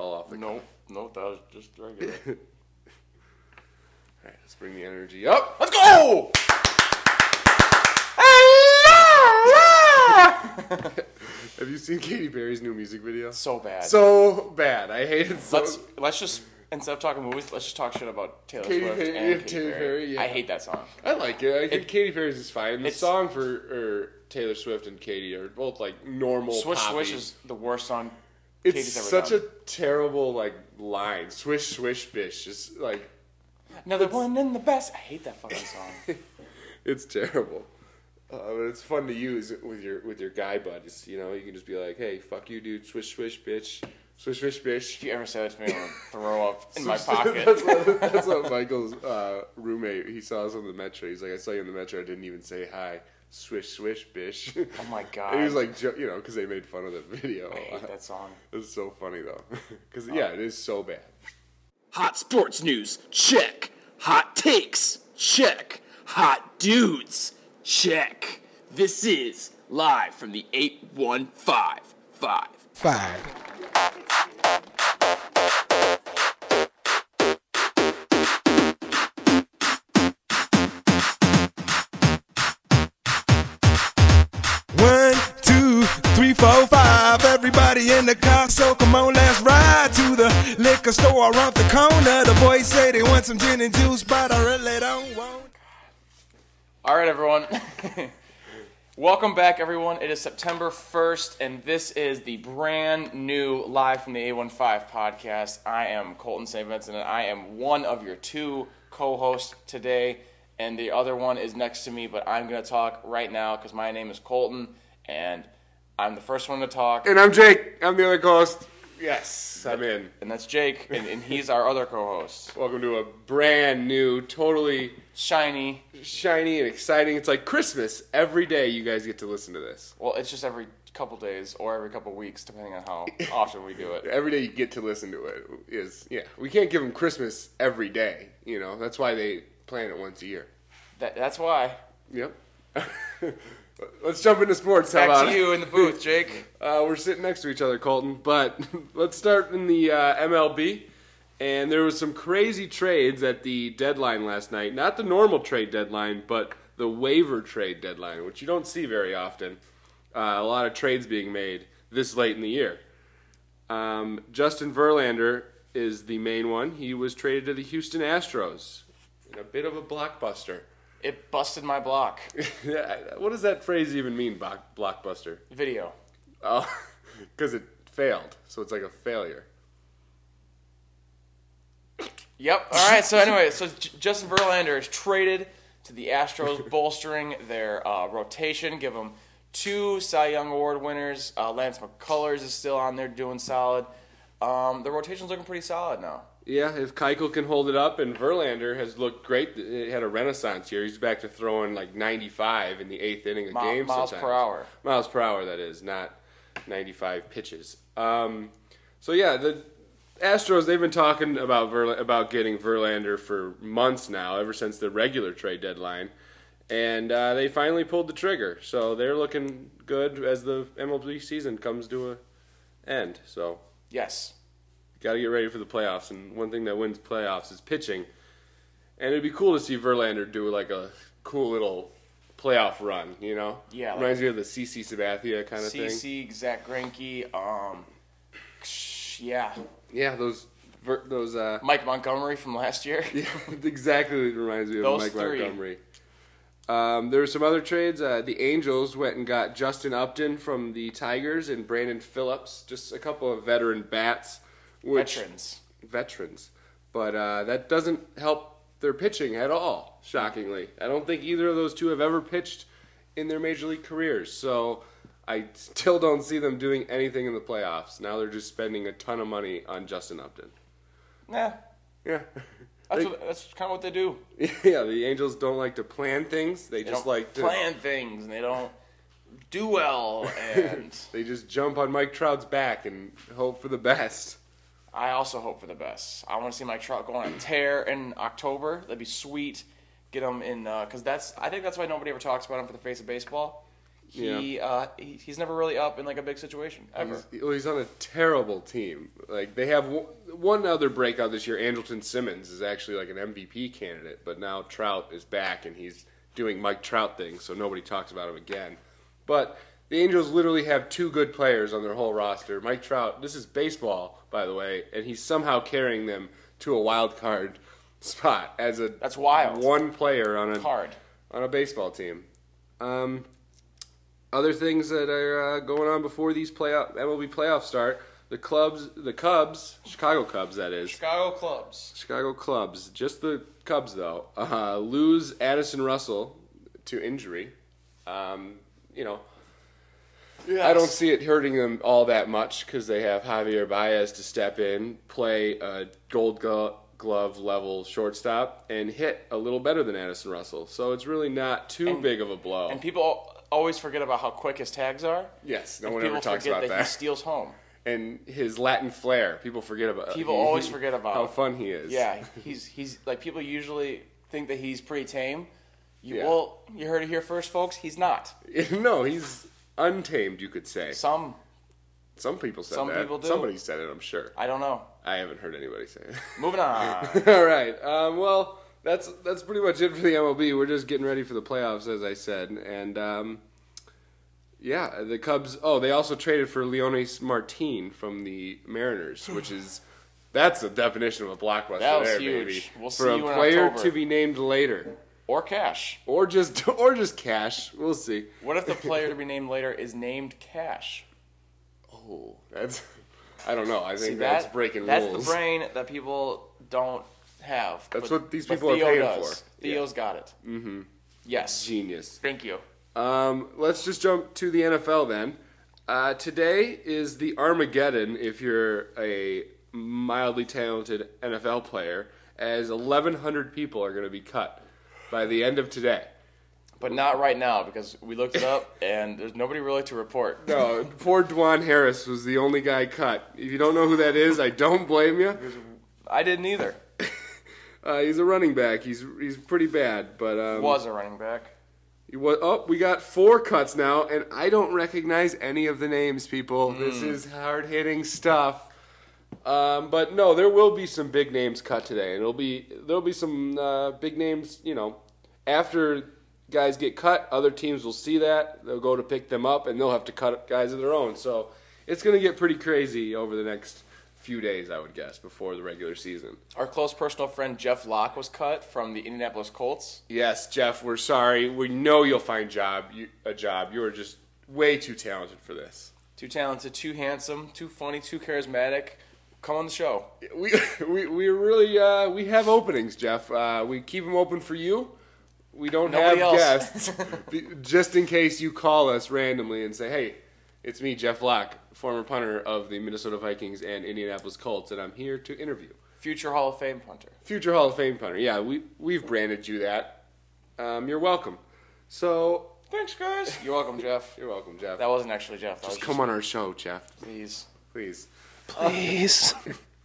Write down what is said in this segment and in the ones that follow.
all off the Nope, nope, that was just regular. All right, let's bring the energy up. Let's go! Have you seen Katy Perry's new music video? so bad. So bad. I hate it so. let's let's just instead of talking movies, let's just talk shit about Taylor Katy Swift Perry- and yeah, Katy Perry. Perry, yeah. I hate that song. I like it. I think Katy Perry's is fine. The it's- song for er, Taylor Swift and Katy are both like normal. Swish poppy. Swish is the worst song. It's such done. a terrible like line. Swish swish bish. It's like Another one in the best. I hate that fucking song. it's terrible. Uh, but it's fun to use with your with your guy buddies. You know, you can just be like, "Hey, fuck you, dude. Swish swish bitch. Swish swish bitch." if you ever say that to me, I'm gonna throw up in my pocket. that's, what, that's what Michael's uh, roommate. He saw us on the metro. He's like, "I saw you on the metro. I didn't even say hi. Swish swish bish." Oh my god. And he was like, you know, because they made fun of the video. I hate that song. It's so funny though, because oh. yeah, it is so bad. Hot sports news, check. Hot takes, check. Hot dudes, check. This is live from the 8155. Five. Four, five. Everybody in the car, so come on, let's ride to the liquor store around the corner. The boys say they want some gin and juice, but I really don't want. All right, everyone. Welcome back, everyone. It is September 1st, and this is the brand new Live from the A15 podcast. I am Colton St. Vincent, and I am one of your two co hosts today. And the other one is next to me, but I'm going to talk right now because my name is Colton, and I'm the first one to talk. And I'm Jake. I'm the other co-host. Yes, I'm in. And that's Jake, and, and he's our other co host. Welcome to a brand new, totally Shiny. shiny and exciting. It's like Christmas. Every day you guys get to listen to this. Well, it's just every couple days or every couple weeks, depending on how often we do it. Every day you get to listen to it is yeah. We can't give them Christmas every day. You know that's why they plan it once a year. That, that's why. Yep. Let's jump into sports. How Back about to you in the booth, Jake. Uh, we're sitting next to each other, Colton. But let's start in the uh, MLB. And there was some crazy trades at the deadline last night. Not the normal trade deadline, but the waiver trade deadline, which you don't see very often. Uh, a lot of trades being made this late in the year. Um, Justin Verlander is the main one. He was traded to the Houston Astros in a bit of a blockbuster. It busted my block. Yeah, what does that phrase even mean, block- blockbuster? Video. Oh, because it failed. So it's like a failure. Yep. All right. So anyway, so J- Justin Verlander is traded to the Astros, bolstering their uh, rotation. Give them two Cy Young Award winners. Uh, Lance McCullers is still on there doing solid. Um, the rotation's looking pretty solid now. Yeah, if Keuchel can hold it up, and Verlander has looked great. He had a renaissance here. He's back to throwing like 95 in the eighth inning of games. miles sometimes. per hour. Miles per hour, that is, not 95 pitches. Um, so yeah, the Astros they've been talking about Verla- about getting Verlander for months now, ever since the regular trade deadline, and uh, they finally pulled the trigger. So they're looking good as the MLB season comes to a end. So Yes. Got to get ready for the playoffs. And one thing that wins playoffs is pitching. And it'd be cool to see Verlander do like a cool little playoff run. You know, Yeah, like- reminds me of the CC Sabathia kind of thing. CC, Zach Greinke, um, yeah, Yeah, those ver- those uh, Mike Montgomery from last year. yeah, exactly it reminds me of Those Mike three. Montgomery. Um, there were some other trades. Uh, the Angels went and got Justin Upton from the Tigers and Brandon Phillips, just a couple of veteran bats. Which, Veterans. veterans. But uh, that doesn't help their pitching at all, shockingly. I don't think either of those two have ever pitched in their major league careers. So I still don't see them doing anything in the playoffs. Now they're just spending a ton of money on Justin Upton. Nah, Yeah. that's, what, that's kind of what they do. yeah, the Angels don't like to plan things. They, They just like to plan things, and they don't do well. And they just jump on Mike Trout's back and hope for the best. I also hope for the best. I want to see Mike Trout go on a tear in October. That'd be sweet. Get him in because that's. I think that's why nobody ever talks about him for the face of baseball. He, uh, he he's never really up in like a big situation ever. He's, well, he's on a terrible team. Like they have one, one other breakout this year. Andrelton Simmons is actually like an MVP candidate, but now Trout is back and he's doing Mike Trout things, so nobody talks about him again. But the Angels literally have two good players on their whole roster. Mike Trout. This is baseball, by the way, and he's somehow carrying them to a wild card spot as a That's wild. one player on a card on a baseball team. Um, other things that are uh, going on before these playoff MLB playoffs start: the clubs, the Cubs, Chicago Cubs, that is, Chicago clubs. Chicago Cubs, just the Cubs though, uh, lose Addison Russell to injury. Um, you know, I don't see it hurting them all that much because they have Javier Baez to step in, play a Gold Glo- Glove level shortstop, and hit a little better than Addison Russell. So it's really not too And- big of a blow. And people always forget about how quick his tags are. yes, no And one ever talks about that, that. he steals home. and his Latin flair, people forget about. People always forget about how fun he is. Yeah, he's he's like people usually think that he's pretty tame. You Yeah. well, you heard it here first, folks. He's not. no, he's untamed. You could say. Some Some people said Some that. people do. Somebody said it. I'm sure. I don't know. I haven't heard anybody say it. Moving on. All right. Um, well, that's that's pretty much it for the MLB. We're just getting ready for the playoffs, as I said, and um, yeah, the Cubs. Oh, they also traded for Leonys Martin from the Mariners, which is that's the definition of a blockbuster. That was there, huge. baby. We'll for see a you in player October. to be named later, or cash. or just or just cash. We'll see. What if the player to be named later is named Cash? Oh, that's. I don't know. I think See, that's that- breaking That's rules. the brain that people don't have. That's but- what these people are paying does. for. Theo's got it. Mm-hmm. Yes. Genius. Thank you. Um, let's just jump to the NFL then. Uh, today is the Armageddon if you're a mildly talented NFL player, as 1,100 people are going to be cut by the end of today. But not right now because we looked it up and there's nobody really to report. No, poor Dwan Harris was the only guy cut. If you don't know who that is, I don't blame you. I didn't either. Uh, he's a running back. He's he's pretty bad, but um, Was a running back. He wa- oh, we got four cuts now, and I don't recognize any of the names, people. This Hmm. is hard hitting stuff. Um, but no, there will be some big names cut today, and it'll be there'll be some uh, big names. You know, after guys get cut, other teams will see that they'll go to pick them up, and they'll have to cut guys of their own. So it's going to get pretty crazy over the next few days, I would guess, before the regular season. Our close personal friend Jeff Locke was cut from the Indianapolis Colts. Yes, Jeff, we're sorry. We know you'll find job you, a job. You are just way too talented for this. Too talented, too handsome, too funny, too charismatic. Come on the show. We we we really uh, we have openings, Jeff. Uh, we keep them open for you. We don't Nobody have else. guests, just in case you call us randomly and say, "Hey, it's me, Jeff Locke, former punter of the Minnesota Vikings and Indianapolis Colts, and I'm here to interview." Future Hall of Fame punter. Future Hall of Fame punter. Yeah, we we've branded you that. Um, you're welcome. So Thanks, guys. You're welcome, Jeff. you're welcome, Jeff. That wasn't actually Jeff. That Just was come on our show, Jeff, Please. please. Please.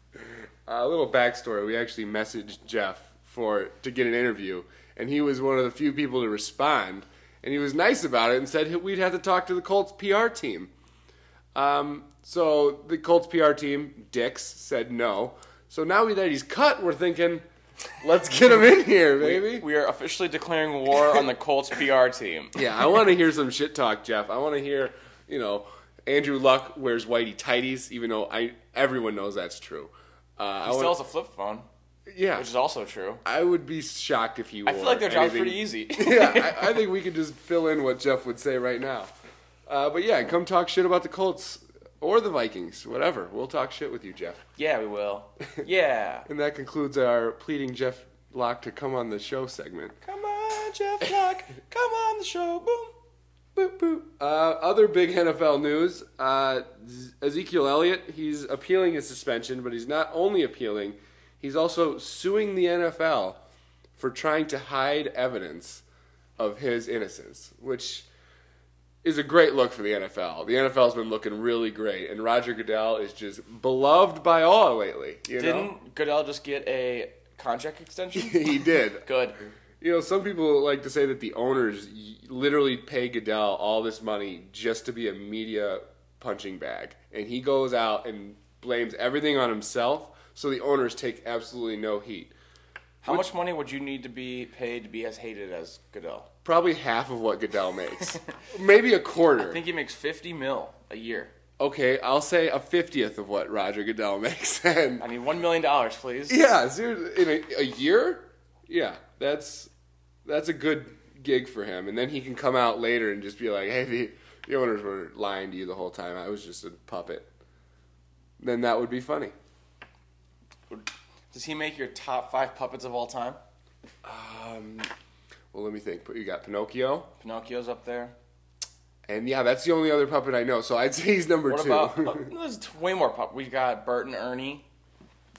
a little backstory. We actually messaged Jeff for to get an interview, and he was one of the few people to respond. And he was nice about it and said we'd have to talk to the Colts PR team. Um, so the Colts PR team, Dix, said no. So now that he's cut, we're thinking, let's get him in here, baby. we are officially declaring war on the Colts PR team. Yeah, I want to hear some shit talk, Jeff. I want to hear, you know, Andrew Luck wears whitey tighties, even though I everyone knows that's true. Uh, I He still want, has a flip phone, yeah, which is also true. I would be shocked if he. I feel like their job's anything- pretty easy. yeah, I, I think we could just fill in what Jeff would say right now. Uh, but yeah, come talk shit about the Colts or the Vikings, whatever. We'll talk shit with you, Jeff. yeah, we will. Yeah. And that concludes our pleading Jeff Locke to come on the show segment. Come on, Jeff Locke. Come on the show. Boom. Boop, boop. Uh, other big NFL news: uh, Ezekiel Elliott. He's appealing his suspension, but he's not only appealing; he's also suing the NFL for trying to hide evidence of his innocence, which is a great look for the NFL. The NFL's been looking really great, and Roger Goodell is just beloved by all lately. You Didn't Goodell just get a contract extension? he did. Good. You know, some people like to say that the owners literally pay Goodell all this money just to be a media punching bag, and he goes out and blames everything on himself. So the owners take absolutely no heat. How much money would you need to be paid to be as hated as Goodell? Probably half of what Goodell makes, maybe a quarter. I think he makes 50 mil a year. okay, I'll say a fiftieth of what Roger Goodell makes, and I need $1 million, please. Yeah, in a, a year, yeah, that's that's a good gig for him. And then he can come out later and just be like, "Hey, the, the owners were lying to you the whole time. I was just a puppet." Then that would be funny. Does he make your top five puppets of all time? Well, let me think. You got Pinocchio, Pinocchio's up there. and yeah, that's the only other puppet I know. So I'd say he's number What two. about? oh, there's way more puppets. We got Bert and Ernie,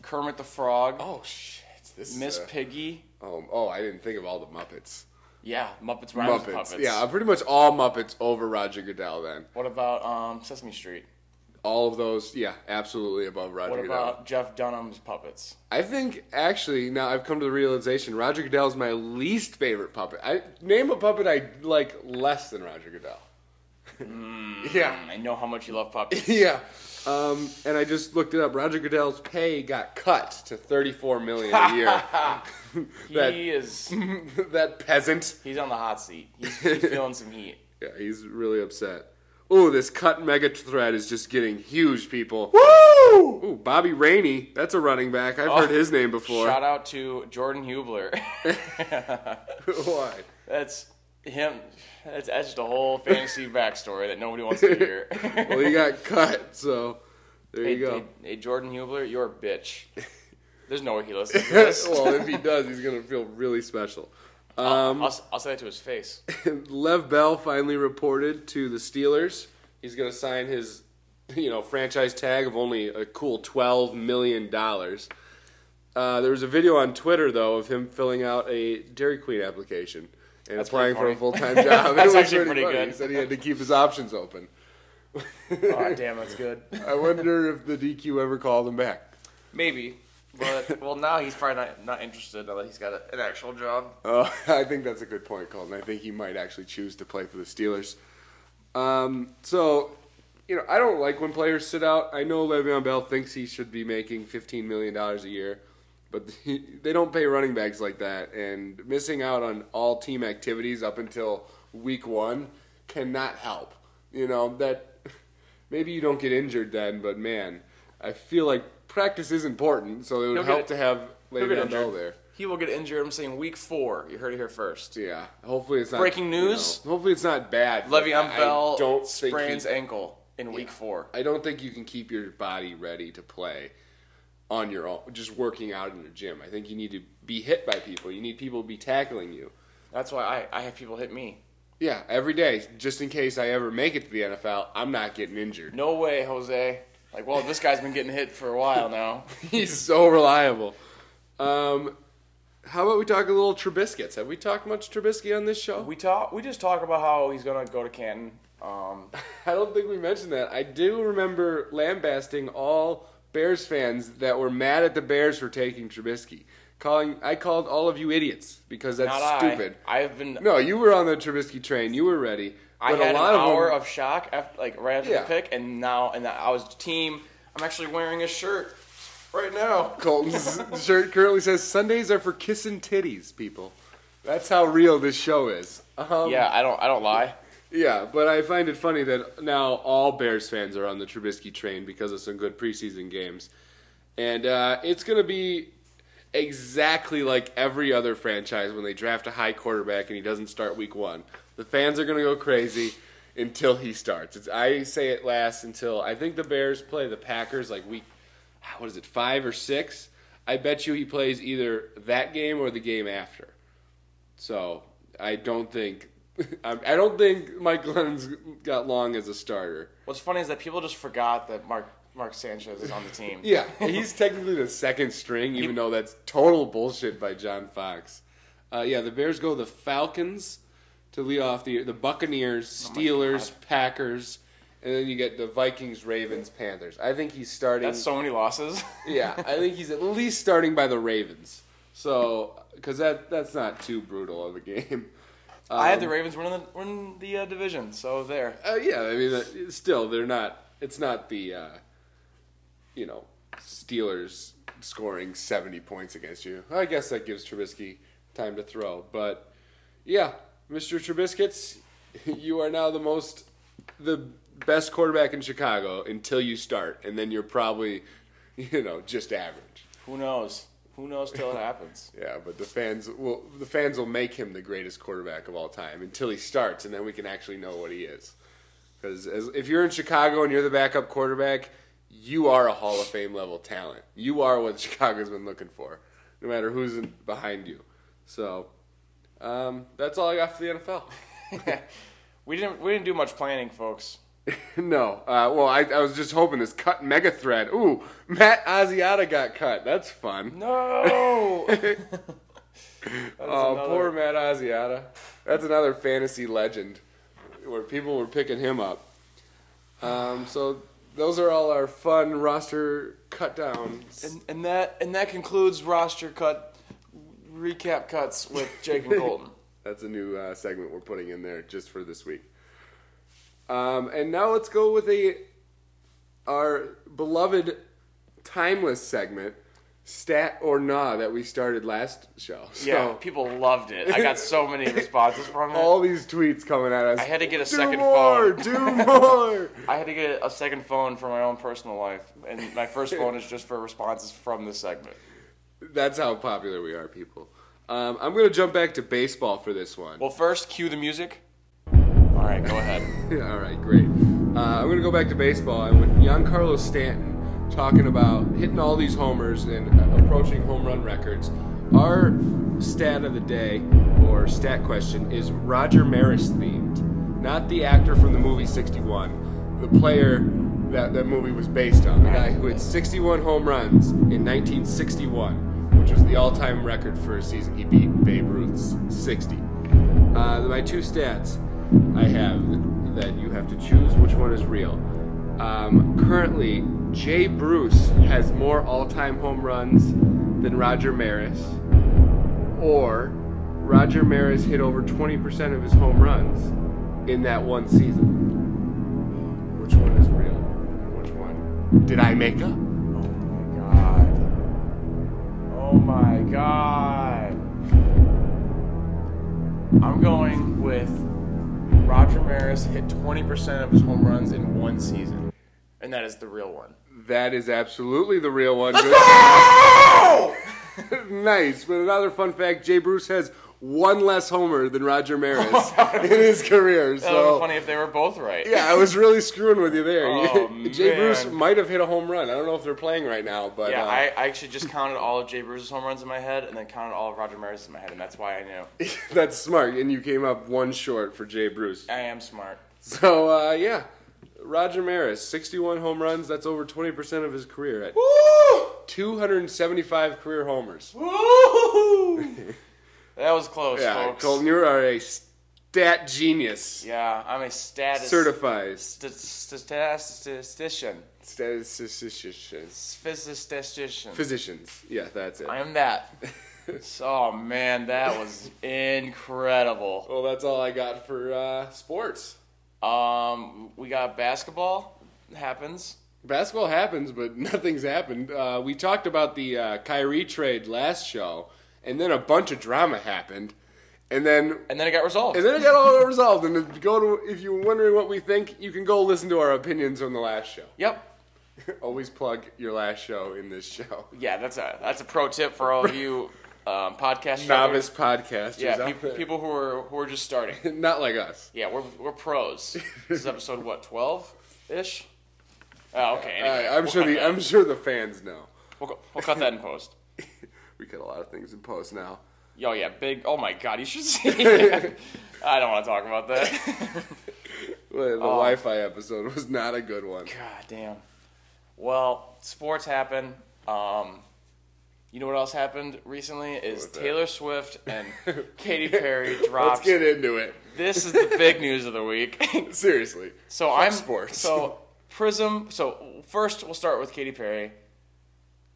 Kermit the Frog, oh shit! This Miss is, uh, Piggy. oh, oh, I didn't think of all the Muppets. Yeah, Muppets rhymes Muppets. puppets. Yeah, pretty much all Muppets over Roger Goodell. Then What about um, Sesame Street? All of those, yeah, absolutely above Roger What Goodell. about Jeff Dunham's puppets? I think actually now I've come to the realization Roger Goodell is my least favorite puppet. I name a puppet I like less than Roger Goodell. yeah, I know how much you love puppets. yeah. Um, and I just looked it up. Roger Goodell's pay got cut to thirty-four million a year. that he is. that peasant. He's on the hot seat. He's, he's feeling some heat. Yeah, he's really upset. Oh, this cut mega thread is just getting huge, people. Woo! Ooh, Bobby Rainey. That's a running back. I've Oh, heard his name before. Shout out to Jordan Hubler. Why? that's him. That's, just a whole fantasy backstory that nobody wants to hear. Well, he got cut, so there hey, you go. hey, hey, Jordan Hubler, you're a bitch. There's no way he listens to this. well, if he does, he's gonna feel really special. I'll, I'll, I'll say that to his face. Lev Bell finally reported to the Steelers. He's gonna sign his, you know, franchise tag of only a cool twelve million dollars. Uh, there was a video on Twitter though of him filling out a Dairy Queen application and That's applying for a full time job. It That's was actually pretty funny. good. He said he had to keep his options open. Oh, damn, that's good. I wonder if the DQ ever called him back. Maybe. But, well, now he's probably not, not interested now that he's got a, an actual job. Oh, I think that's a good point, Colton. I think he might actually choose to play for the Steelers. Um, so, you know, I don't like when players sit out. I know Le'Veon Bell thinks he should be making $15 million a year, but they don't pay running backs like that. And missing out on all team activities up until week one cannot help. You know, that maybe you don't get injured then, but man, I feel like practice is important, so it would He'll help to have he'll get Le'Veon Bell injured. there. He will get injured. I'm saying week four. You heard it here first. Yeah. Hopefully it's not Breaking you know, news? hopefully it's not bad. but Le'Veon I- I Bell don't think sprains he- ankle in week four. I don't think you can keep your body ready to play on your own, just working out in the gym. I think you need to be hit by people. You need people to be tackling you. That's why I, I have people hit me. Yeah, every day, just in case I ever make it to the NFL, I'm not getting injured. No way, Jose. Like, well, this guy's been getting hit for a while now. He's so reliable. Um, how about we talk a little Trubiscuits? Have we talked much Trubisky on this show? We talk. We just talk about how he's gonna go to Canton. Um, I don't think we mentioned that. I do remember lambasting all Bears fans that were mad at the Bears for taking Trubisky. Calling, I called all of you idiots because that's not stupid. I. Have been. No, you were on the Trubisky train. You were ready. I had a lot an of hour them, of shock after, like right after Yeah. the pick, and now and I was team. I'm actually wearing a shirt right now. Colton's shirt currently says Sundays are for kissing titties, people. That's how real this show is. Um, Yeah, I don't. I don't lie. Yeah, but I find it funny that now all Bears fans are on the Trubisky train because of some good preseason games. And uh, it's going to be exactly like every other franchise when they draft a high quarterback and he doesn't start week one. The fans are going to go crazy until he starts. It's, I say it lasts until I think the Bears play the Packers like week, ah, what is it, five or six? I bet you he plays either that game or the game after. So I don't think I I don't think Mike Glennon's got long as a starter. What's funny is that people just forgot that Mark Mark Sanchez is on the team. Yeah, he's technically the second string, even though that's total bullshit by John Fox. Uh, yeah, the Bears go the Falcons to lead off the the Buccaneers, Oh Steelers, Packers, and then you get the Vikings, Ravens, Panthers. I think he's starting. That's so many losses. yeah, I think he's at least starting by the Ravens. So, because that that's not too brutal of a game. I had the Um, Ravens winning the, winning the uh, division, so there. Uh, yeah, I mean, uh, still, they're not. It's not the, uh, you know, Steelers scoring seventy points against you. I guess that gives Trubisky time to throw, but yeah, Mr. Trubiscuits, you are now the most, the best quarterback in Chicago until you start, and then you're probably, you know, just average. Who knows? Who knows till it happens? Yeah, but the fans will the fans will make him the greatest quarterback of all time until he starts, and then we can actually know what he is. Because if you're in Chicago and you're the backup quarterback, you are a Hall of Fame level talent. You are what Chicago's been looking for, no matter who's in, behind you. So um, that's all I got for the NFL. we didn't we didn't do much planning, folks. no, uh, well, I, I was just hoping this cut mega thread. Ooh, Matt Asiata got cut. That's fun. No. Oh, another- poor Matt Asiata. That's another fantasy legend where people were picking him up. Um, so those are all our fun roster cut downs. and, and that and that concludes roster cut recap cuts with Jake and Colton. That's a new uh, segment we're putting in there just for this week. Um, and now let's go with a our beloved timeless segment, stat or nah, that we started last show. So, Yeah, people loved it. I got so many responses from it. all these tweets coming at us. I had to get a do second more, phone. Do more. I had to get a second phone for my own personal life, and my first phone is just for responses from the segment. That's how popular we are, people. Um, I'm going to jump back to baseball for this one. Well, first, cue the music. All right, go ahead. All right, great. Uh, I'm going to go back to baseball. And with Giancarlo Stanton talking about hitting all these homers and approaching home run records, our stat of the day, or stat question, is Roger Maris themed. Not the actor from the movie 61, the player that that movie was based on. The guy who hit 61 home runs in 1961, which was the all time record for a season. He beat Babe Ruth's 60. Uh, my two stats I have that you have to choose which one is real. Um, currently, Jay Bruce has more all-time home runs than Roger Maris, or Roger Maris hit over 20% of his home runs in that one season. Which one is real? Which one did I make up? Oh my god. Oh my god. I'm going with Roger Maris hit 20% of his home runs in one season. And that is the real one. That is absolutely the real one. Good- nice. But another fun fact: Jay Bruce has one less homer than Roger Maris in his career. That would So be funny if they were both right. yeah, I was really screwing with you there. Oh, Jay man. Bruce might have hit a home run. I don't know if they're playing right now, but Yeah, uh, I, I actually just counted all of Jay Bruce's home runs in my head and then counted all of Roger Maris in my head, and that's why I knew. that's smart. And you came up one short for Jay Bruce. I am smart. So uh, yeah, Roger Maris, 61 home runs. That's over 20 percent of his career at Woo! 275 career homers. Woo! that was close, Yeah, folks. Colton, you are a stat genius. Yeah, I'm a status Certified st- st- statistician. statistician. Physicistician. Physicians. Yeah, that's it. I am that. Oh man, that was incredible. Well, that's all I got for uh, sports. Um, we got basketball happens. Basketball happens, but nothing's happened. Uh, we talked about the uh, Kyrie trade last show, and then a bunch of drama happened, and then And then it got resolved. and then it got all resolved. And to go to if you're wondering what we think, you can go listen to our opinions on the last show. Yep. Always plug your last show in this show. Yeah, that's a that's a pro tip for all of you um, podcast Novice podcasters. Yeah, there. people who are who are just starting. not like us. Yeah, we're we're pros. This is episode what twelve ish. Oh, okay. Anyway, right, I'm we'll sure the that. I'm sure the fans know. We'll, we'll cut that in post. We cut a lot of things in post now. Yo, yeah, big. Oh my god, you should see. I don't want to talk about that. Well, The Oh. Wi-Fi episode was not a good one. God damn. Well, sports happen. Um, you know what else happened recently is was that? Taylor Swift and Katy Perry dropped. Let's get into it. This is the big news of the week. Seriously. So Fuck I'm sports. So Prism. So first we'll start with Katy Perry.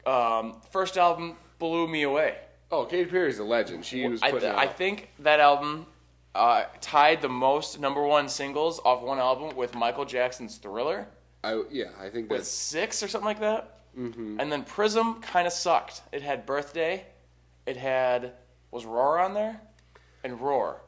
Um, first album blew me away. Oh, Katy Perry's a legend. She was I, putting I think that album uh, tied the most number one singles off one album with Michael Jackson's Thriller I, yeah, I think with that's six or something like that. Mm-hmm. And then Prism kind of sucked. It had Birthday, it had was Roar on there, and Roar.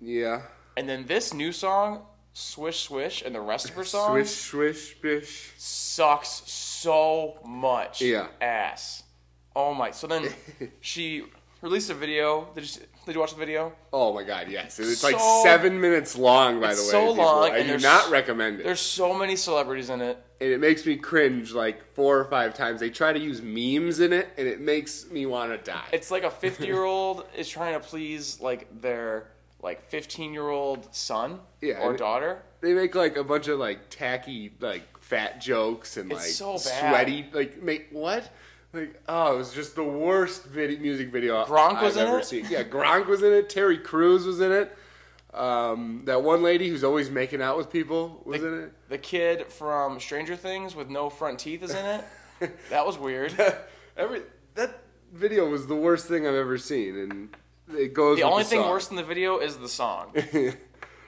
yeah. And then this new song, Swish Swish, and the rest of her songs Swish, swish, bish. sucks so much Yeah. ass. Oh my! So then she released a video. that you, did you watch the video? Oh my god, yes. It's like seven minutes long, by the way. It's so long, I and do not recommend it. There's so many celebrities in it. And it makes me cringe like four or five times. They try to use memes in it, and it makes me want to die. It's like a 50 year old is trying to please like their like 15 year old son Yeah, or daughter. they make like a bunch of like tacky like fat jokes and It's like so sweaty like make what like oh it was just the worst video, music video Gronk I've was in ever it? seen. Yeah, Gronk was in it. Terry Crews was in it. Um, that one lady who's always making out with people was in it. The kid from Stranger Things with no front teeth is in it. that was weird. Every that video was the worst thing I've ever seen, and it goes. The only thing song. worse than the video is the song.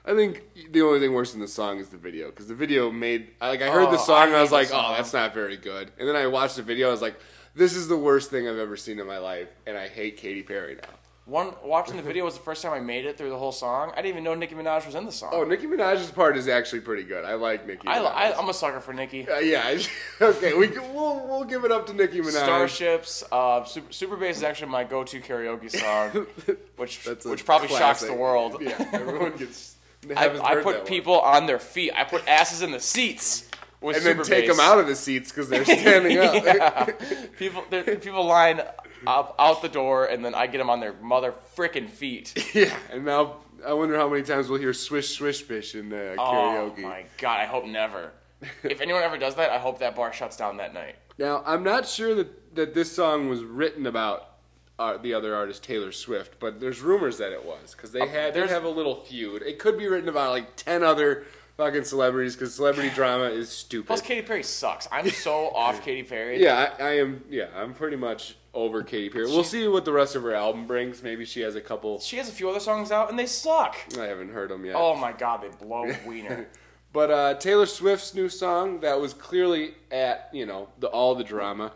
I think the only thing worse than the song is the video because the video made like I heard Oh, the song I and I was like, song. oh, that's not very good. And then I watched the video, I was like, this is the worst thing I've ever seen in my life, and I hate Katy Perry now. One watching the video was the first time I made it through the whole song. I didn't even know Nicki Minaj was in the song. Oh, Nicki Minaj's part is actually pretty good. I like Nicki. I, Minaj. I, I'm a sucker for Nicki. Uh, yeah, okay, we we'll we'll give it up to Nicki Minaj. Starships, uh, Super, Super Bass is actually my go-to karaoke song, which which probably shocks the world. Yeah, everyone gets. I, I put one. people on their feet. I put asses in the seats and then take them out of the seats because they're standing up. People, people line up out the door, and then I get them on their mother frickin' feet. Yeah, and now I wonder how many times we'll hear swish swish bish in uh, karaoke. Oh my god! I hope never. if anyone ever does that, I hope that bar shuts down that night. Now I'm not sure that that this song was written about uh, the other artist Taylor Swift, but there's rumors that it was because they had they have a little feud. It could be written about like ten other fucking celebrities because celebrity drama is stupid. Plus, Katy Perry sucks. I'm so off Katy Perry. yeah, I, I am. Yeah, I'm pretty much over Katy Perry. We'll see what the rest of her album brings. Maybe she has a couple. She has a few other songs out, and they suck. I haven't heard them yet. Oh my god, they blow wiener. But uh, Taylor Swift's new song that was clearly at you know the all the drama.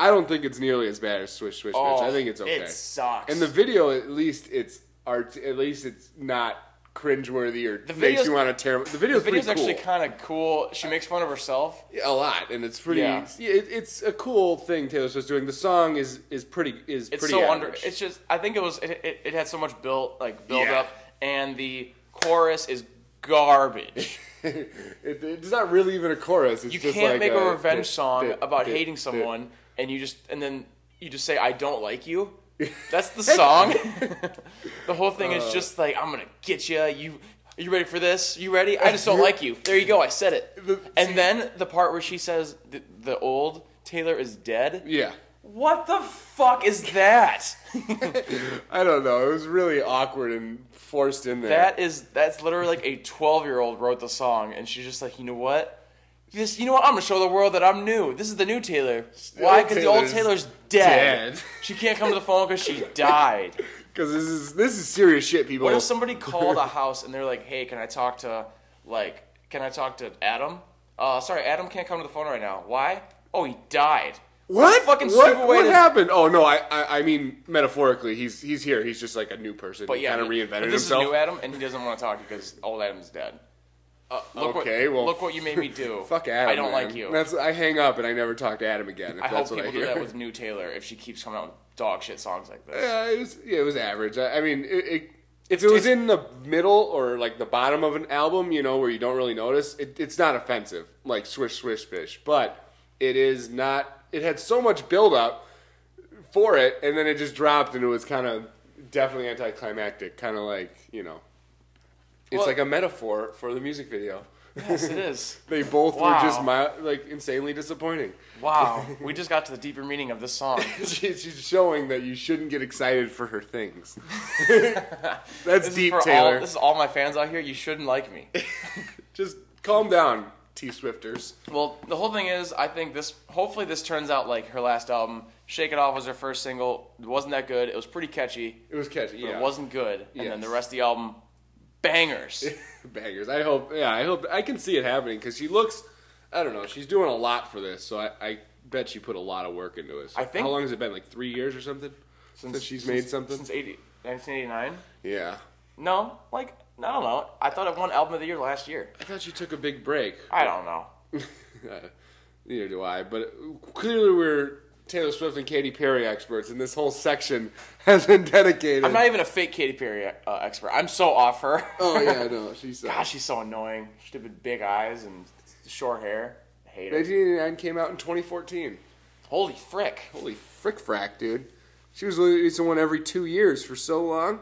I don't think it's nearly as bad as Swish Swish Oh, Bitch. I think it's okay. It sucks. And the video, at least it's art. At least it's not cringeworthy or makes video's- you want to tear. The the video's, video's pretty cool. actually kind of cool. She makes fun of herself. a lot, and it's pretty. Yeah. It, it's a cool thing Taylor Swift's doing. The song is is pretty is It's pretty so under. It's just. I think it was. It, it, it had so much built like build Yeah. up, and the chorus is garbage. it, it's not really even a chorus. It's You just can't like make a, revenge d- song d- about d- hating someone, and you just and then you just say I don't like you. That's the song. the whole thing Uh. is just like I'm gonna get you. You are you ready for this? You ready? I just don't like you. There you go. I said it. And then the part where she says the, the old Taylor is dead. Yeah. What the fuck is that? I don't know. It was really awkward and forced in there. that is that's literally like a 12 year old wrote the song, and she's just like, you know what? This, you know what? I'm gonna show the world that I'm new. This is the new Taylor. Why? Because the old Taylor's dead. dead. She can't come to the phone because she died. Because this is this is serious shit, people. What if somebody called a house and they're like, "Hey, can I talk to like, can I talk to Adam? Uh, sorry, Adam can't come to the phone right now. Why? Oh, he died. What? fucking what, stupid way what to- happened? Oh no, I, I I mean metaphorically, he's he's here. He's just like a new person. But yeah, kind of reinvented but this himself. is new Adam, and he doesn't want to talk because old Adam's dead. Uh, look okay, what, well, look what you made me do. Fuck Adam. I don't man. like you. That's I hang up and I never talk to Adam again. If I hope that's what people I do hear. that with new Taylor if she keeps coming out with dog shit songs like this. Yeah, it was yeah, it was average. I, I mean, it, it, if it was in the middle or like the bottom of an album, you know, where you don't really notice, it, it's not offensive like swish swish fish. but it is not. It had so much build up for it, and then it just dropped, and it was kind of definitely anticlimactic, kind of like you know, it's Well- like a metaphor for the music video. Yes, it is. They both were just mi- like insanely disappointing. Wow, we just got to the deeper meaning of this song. She- She's showing that you shouldn't get excited for her things. That's deep, Taylor. all. This is all my fans out here. You shouldn't like me. Just calm down, T Swifters. Well, the whole thing is, I think this. Hopefully, this turns out like her last album. "Shake It Off" was her first single. It wasn't that good. It was pretty catchy, It was catchy. but Yeah, it wasn't good. And then the rest of the album, bangers. bangers. I hope. Yeah, I hope. I can see it happening because she looks. I don't know. She's doing a lot for this, so I, I bet she put a lot of work into it. So I think- How long has it been? Like three years or something since, she's made something. since 80, 1989. yeah. No, like I don't know. I thought it won album of the year last year. I thought she took a big break. I don't know. Uh, neither do I. But clearly, we're Taylor Swift and Katy Perry experts, and this whole section has been dedicated. I'm not even a fake Katy Perry uh, expert. I'm so off her. oh yeah, no, she's. Uh, Gosh, she's so annoying. Stupid big eyes and short hair. I hate her. 1989 came out in 2014. Holy frick. Holy frick frack, dude. She was releasing one every two years for so long.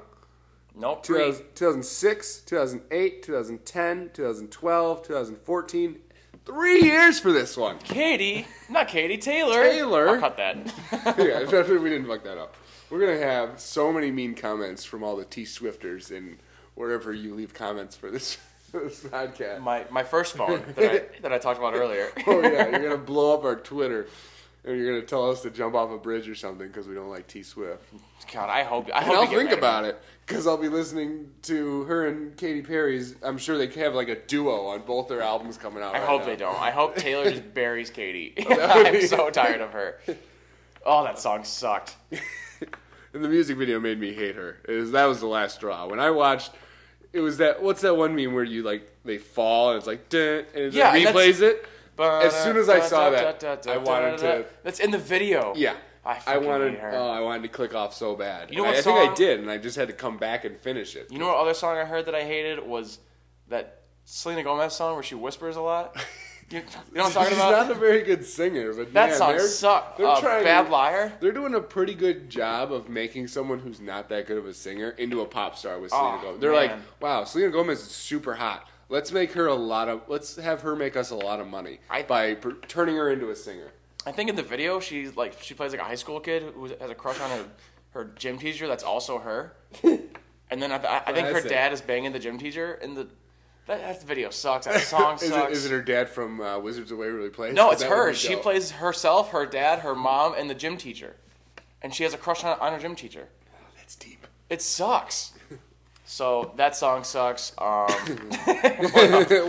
Nope. 2000 2006, 2008, 2010, 2012, 2014. Three years for this one. Katy, not Katy Taylor. Taylor? I'll cut that. yeah, definitely we didn't fuck that up. We're gonna have so many mean comments from all the T Swifters and wherever you leave comments for this, this podcast. my my first phone that I, that I talked about earlier. Oh yeah, you're gonna blow up our Twitter, and you're gonna tell us to jump off a bridge or something because we don't like T Swift. God, I hope I and I'll think about it because I'll be listening to her and Katy Perry's. I'm sure they have like a duo on both their albums coming out. I right hope now. they don't. I hope Taylor just buries Katy. would I'm so tired of her. Oh, that song sucked. And the music video made me hate her. Was, that was the last straw. When I watched, it was that. What's that one meme where you like they fall and it's like and it Yeah, replays it. As soon as I saw that, I wanted to. That's in the video. Yeah, I I wanted. Oh, I wanted to click off so bad. You know what I, I think I did, and I just had to come back and finish it. You know what other song I heard that I hated was that Selena Gomez song where she whispers a lot. You, you know what I'm talking She's about? not a very good singer, but that man, song they're, sucked. They're Uh, trying. Bad Liar. They're doing a pretty good job of making someone who's not that good of a singer into a pop star with Selena Oh, Gomez. They're like, wow, Selena Gomez is super hot. Let's make her a lot of. Let's have her make us a lot of money I- by per- turning her into a singer. I think in the video she's like she plays like a high school kid who has a crush on her her gym teacher. That's also her. And then I, I, I think her That's it. dad is banging the gym teacher. In the that, that video sucks. That song Is it, sucks. is it her dad from uh, Wizards of Waverly Place? no, 'Cause it's that would her. be She dope. plays herself, her dad, her mom, and the gym teacher. And she has a crush on, on her gym teacher. That's deep. It sucks. So that song sucks. Um,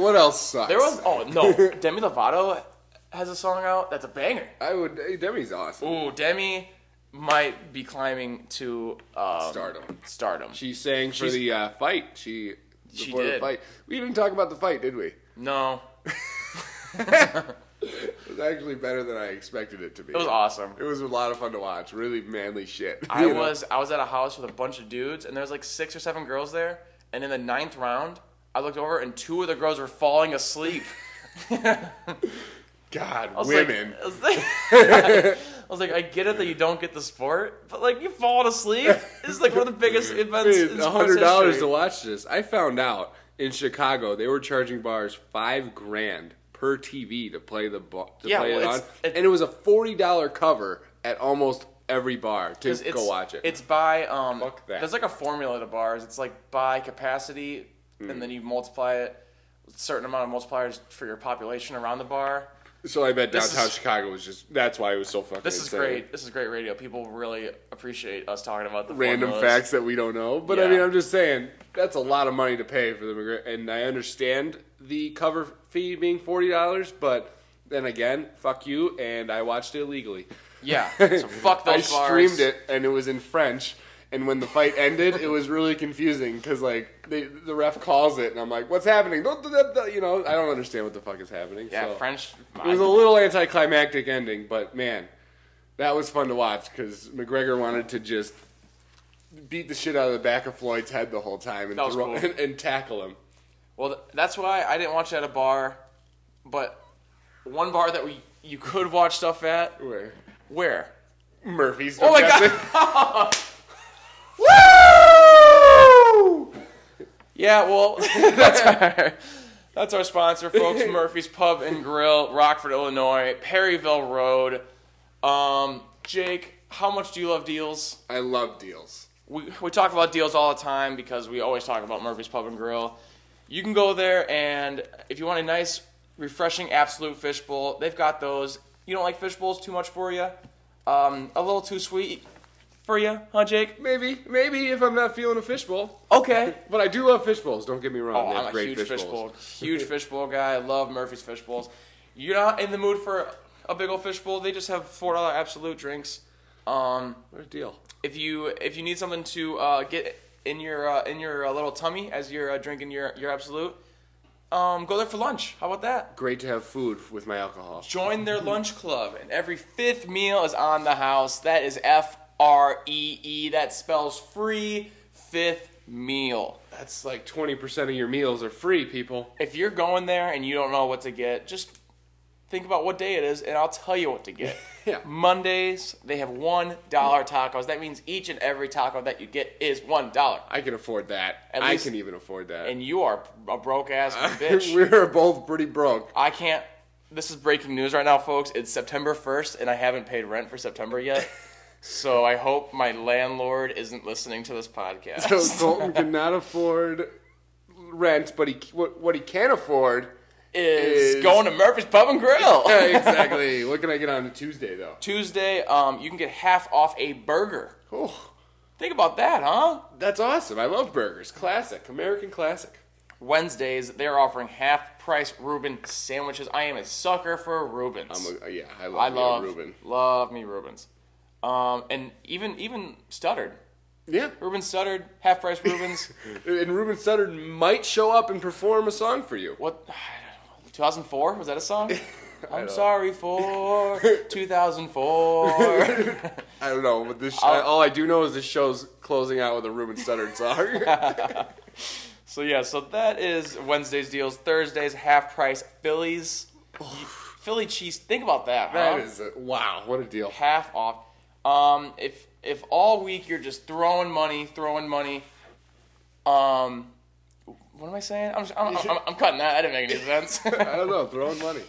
what else sucks? there was oh no, Demi Lovato has a song out that's a banger. I would. Demi's awesome. Ooh, Demi might be climbing to um, Stardom. Stardom. She sang for She's- the uh, fight. She She before the did. fight. We didn't talk about the fight, did we? no, It was actually better than I expected it to be. it was awesome. It was a lot of fun to watch. Really manly shit. I you know? was I was at a house with a bunch of dudes, and there was like six or seven girls there. And in the ninth round, I looked over, and two of the girls were falling asleep. God, women. Like, I, was like, I was like, I get it that you don't get the sport, but like you falling asleep is like one of the biggest events Dude, sports hundred dollars to watch this. I found out in Chicago they were charging bars five grand per TV to play the to Yeah, play well, it on, it- and it was a forty dollar cover at almost every bar to go watch it. It's by um. Fuck that. There's like a formula to bars. It's like by capacity, Hmm. and then you multiply it with a certain amount of multipliers for your population around the bar. so I bet this downtown is- Chicago was just that's why it was so fucking. This is insane. great. This is great radio. People really appreciate us talking about the Random formulas. facts that we don't know, but I mean, I'm just saying that's a lot of money to pay for the and I understand the cover fee being forty dollars, but then again, fuck you, and I watched it illegally. Yeah. So fuck those I bars. streamed it and it was in French. And when the fight ended, it was really confusing because like they, the ref calls it, and I'm like, "What's happening?" Don't do that, You know, I don't understand what the fuck is happening. Yeah, so. French. It was a little anticlimactic ending, but man, that was fun to watch because McGregor wanted to just beat the shit out of the back of Floyd's head the whole time and, throw, cool. and, and tackle him. Well, that's why I didn't watch at a bar, but one bar that we you could watch stuff at. Where Where? Murphy's. Oh my God. Woo! Yeah, well, that's our, that's our sponsor, folks. Murphy's Pub and Grill, Rockford, Illinois, Perryville Road. Um, Jake, how much do you love deals? I love deals. We, we talk about deals all the time because we always talk about Murphy's Pub and Grill. You can go there, and if you want a nice refreshing Absolut fish bowl. They've got those. You don't like fish bowls too much for you? Um, a little too sweet for you, huh, Jake? Maybe, maybe if I'm not feeling a fishbowl. Okay. But I do love fish bowls. Don't get me wrong. Oh, I'm a great huge fish, fish, bowl, huge fish bowl guy. I love Murphy's fish bowls. You're not in the mood for a big old fish bowl. They just have four dollar Absolut drinks. Um, What a deal. if you if you need something to uh, get in your uh, in your uh, little tummy as you're uh, drinking your your Absolut, um, go there for lunch. How about that? Great to have food with my alcohol. Join their lunch club, and every fifth meal is on the house. That is F R E E. That spells free fifth meal. That's like 20% of your meals are free, people. If you're going there and you don't know what to get, just think about what day it is, and I'll tell you what to get. Yeah. Mondays they have one dollar tacos. That means each and every taco that you get is one dollar, I can afford that. At I least- can even afford that. and you are a broke ass bitch. We're both pretty broke. I can't. This is breaking news right now, folks. It's September 1st, and I haven't paid rent for September yet. so I hope my landlord isn't listening to this podcast. So Colton cannot afford rent, but he what, what he can afford. Is, is- going to Murphy's Pub and Grill. exactly. what can I get on Tuesday though? Tuesday, um, you can get half off a burger. Oh, Think about that, huh? that's awesome. I love burgers. Classic, American classic. Wednesdays, they're offering half price Reuben sandwiches. I am a sucker for Reubens. I'm a, yeah, I love, I love Reuben. love me Reubens. Um, and even even stuttered. Yeah, Reuben stuttered, half price Reubens. and Ruben Studdard might show up and perform a song for you. what? 2004 was that a song? I'm sorry for 2004. I don't know, but this I'll- all I do know is this show's closing out with a Ruben Studdard song. so yeah, so that is Wednesday's deals. Thursdays half price Phillies. Philly cheese. Think about that. Huh? that is a, wow, what a deal. half off. Um, if if all week you're just throwing money, throwing money, um, what am I saying? I'm, just, I'm, I'm, I'm cutting that. That didn't make any sense. I don't know, throwing money.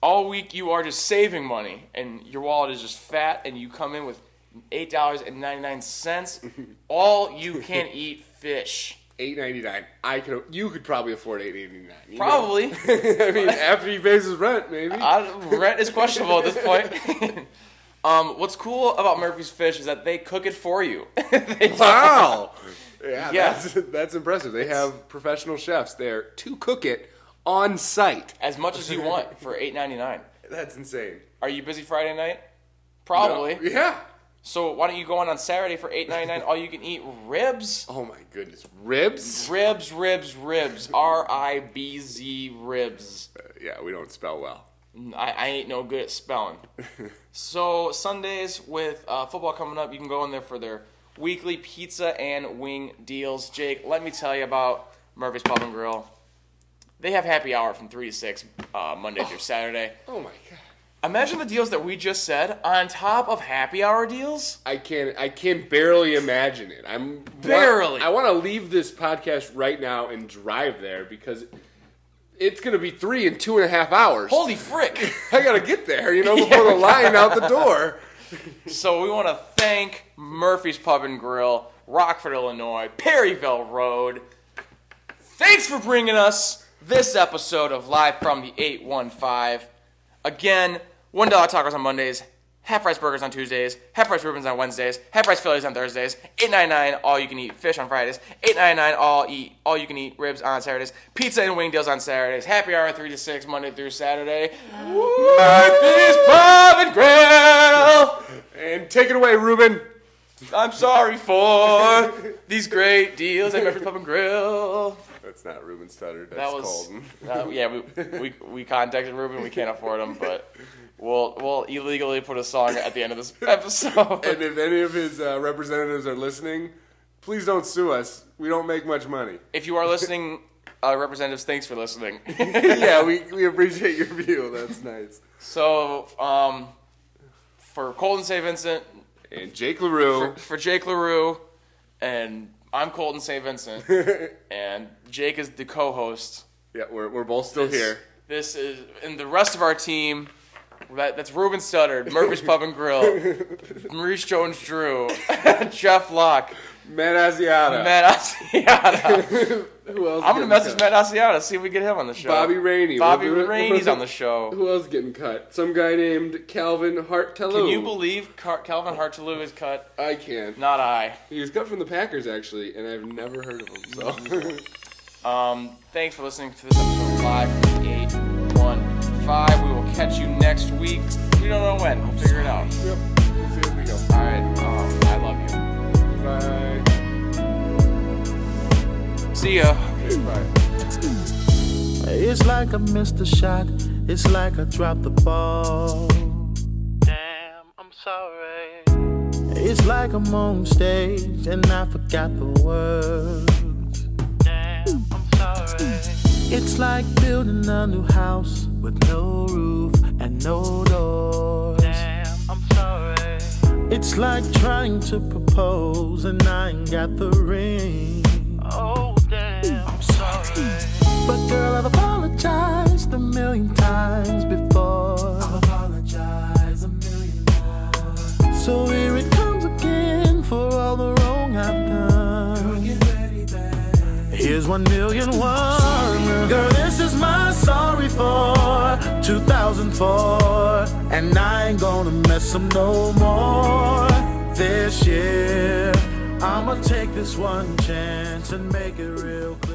all week you are just saving money, and your wallet is just fat, and you come in with eight dollars and ninety nine cents. all you can eat fish. Eight ninety nine. I could. You could probably afford eight eighty nine. Probably. I mean, after he pays his rent, maybe. I, rent is questionable at this point. um, what's cool about Murphy's Fish is that they cook it for you. Wow. Yeah, Yeah. That's, that's impressive. They have professional chefs there to cook it on site. as much as you want for eight ninety nine. That's insane. Are you busy Friday night? Probably. No. Yeah. So why don't you go on on Saturday for eight ninety nine? All you can eat ribs, Oh my goodness. Ribs? ribs, ribs, ribs. R I B Z ribs. Uh, yeah, we don't spell well. I, I ain't no good at spelling. so Sundays with uh, football coming up, you can go in there for their weekly pizza and wing deals. Jake, let me tell you about Murphy's Pub and Grill. They have happy hour from three to six uh, Monday through Saturday. Oh my god. Imagine the deals that we just said on top of happy hour deals. I can't. I can barely imagine it. I'm Barely. I want to leave this podcast right now and drive there because it's gonna be three and two and a half hours. Holy frick! I gotta get there, you know, before the line out the door. So we want to thank Murphy's Pub and Grill, Rockford, Illinois, Perryville Road. Thanks for bringing us this episode of Live from the 815. Again, $1 tacos on Mondays, half price burgers on Tuesdays, half price Reubens on Wednesdays, half price Phillies on Thursdays, $8.99 all you can eat fish on Fridays, $8.99 all eat all you can eat ribs on Saturdays, pizza and wing deals on Saturdays, happy hour 3 to 6 Monday through Saturday. Murphy's Pub and Grill! And take it away, Ruben. I'm sorry for these great deals at Murphy's Pub and Grill. That's not Ruben Studdard. That's That was Colton. uh, yeah. We, we we contacted Ruben. We can't afford him, but we'll we'll illegally put a song at the end of this episode. And if any of his uh, representatives are listening, please don't sue us. We don't make much money. if you are listening, uh, representatives, thanks for listening. yeah, we, we appreciate your view. That's nice. so um, for Colton St. Vincent, And Jake LaRue. for, for Jake Larue, and I'm Colton St. Vincent, and Jake is the co-host. Yeah, we're, we're both still here. This is and the rest of our team. That, that's Ruben Studdard, Murphy's Pub and Grill, Maurice Jones-Drew, Jeff Locke, Matt Asiata. Matt Asiata. Who else? I'm gonna message cut? Matt Asiata see if we get him on the show. Bobby Rainey. Bobby what- Rainey's on the show. Who else getting cut? Some guy named Calvin Hartelou. Can you believe Car- Calvin Hartelou is cut? I can. Not I. He was cut from the Packers actually, and I've never heard of him. So Um, thanks for listening to this episode live from the 815. We will catch you next week. We don't know when. We'll figure it out. yep. See ya. It's like I missed a shot. It's like I dropped the ball. Damn, I'm sorry. It's like I'm on stage and I forgot the words. Damn, I'm sorry. It's like building a new house with no roof and no doors. Damn, I'm sorry. It's like trying to propose and I ain't got the ring. Oh, damn, I'm sorry. But girl, I've apologized a million times before. I've apologized a million more. So here it comes again for all the wrong I've done. Girl, ready. Here's one million one. Girl, this is my sorry for 2004. And I ain't gonna mess up no more this year. I'ma take this one chance and make it real clear.